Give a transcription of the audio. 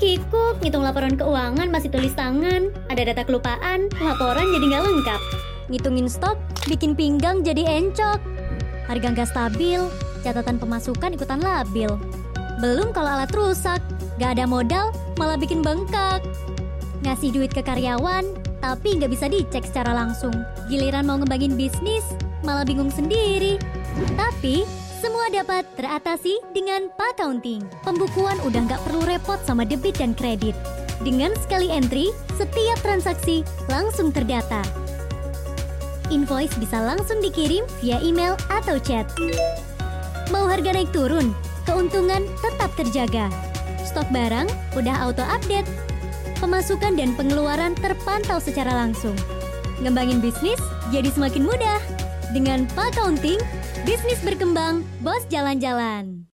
Kikuk, ngitung laporan keuangan masih tulis tangan. Ada data kelupaan, laporan jadi nggak lengkap. Ngitungin stok, bikin pinggang jadi encok. Harga nggak stabil, catatan pemasukan ikutan labil. Belum kalau alat rusak, nggak ada modal, malah bikin bengkak. Ngasih duit ke karyawan, tapi nggak bisa dicek secara langsung. Giliran mau ngembangin bisnis, malah bingung sendiri. Tapi, semua dapat teratasi dengan Accounting. Pembukuan udah nggak perlu repot sama debit dan kredit. Dengan sekali entry, setiap transaksi langsung terdata. Invoice bisa langsung dikirim via email atau chat. Mau harga naik turun, keuntungan tetap terjaga. Stok barang udah auto update. Pemasukan dan pengeluaran terpantau secara langsung. Ngembangin bisnis jadi semakin mudah. Dengan Accounting, bisnis berkembang, bos jalan-jalan.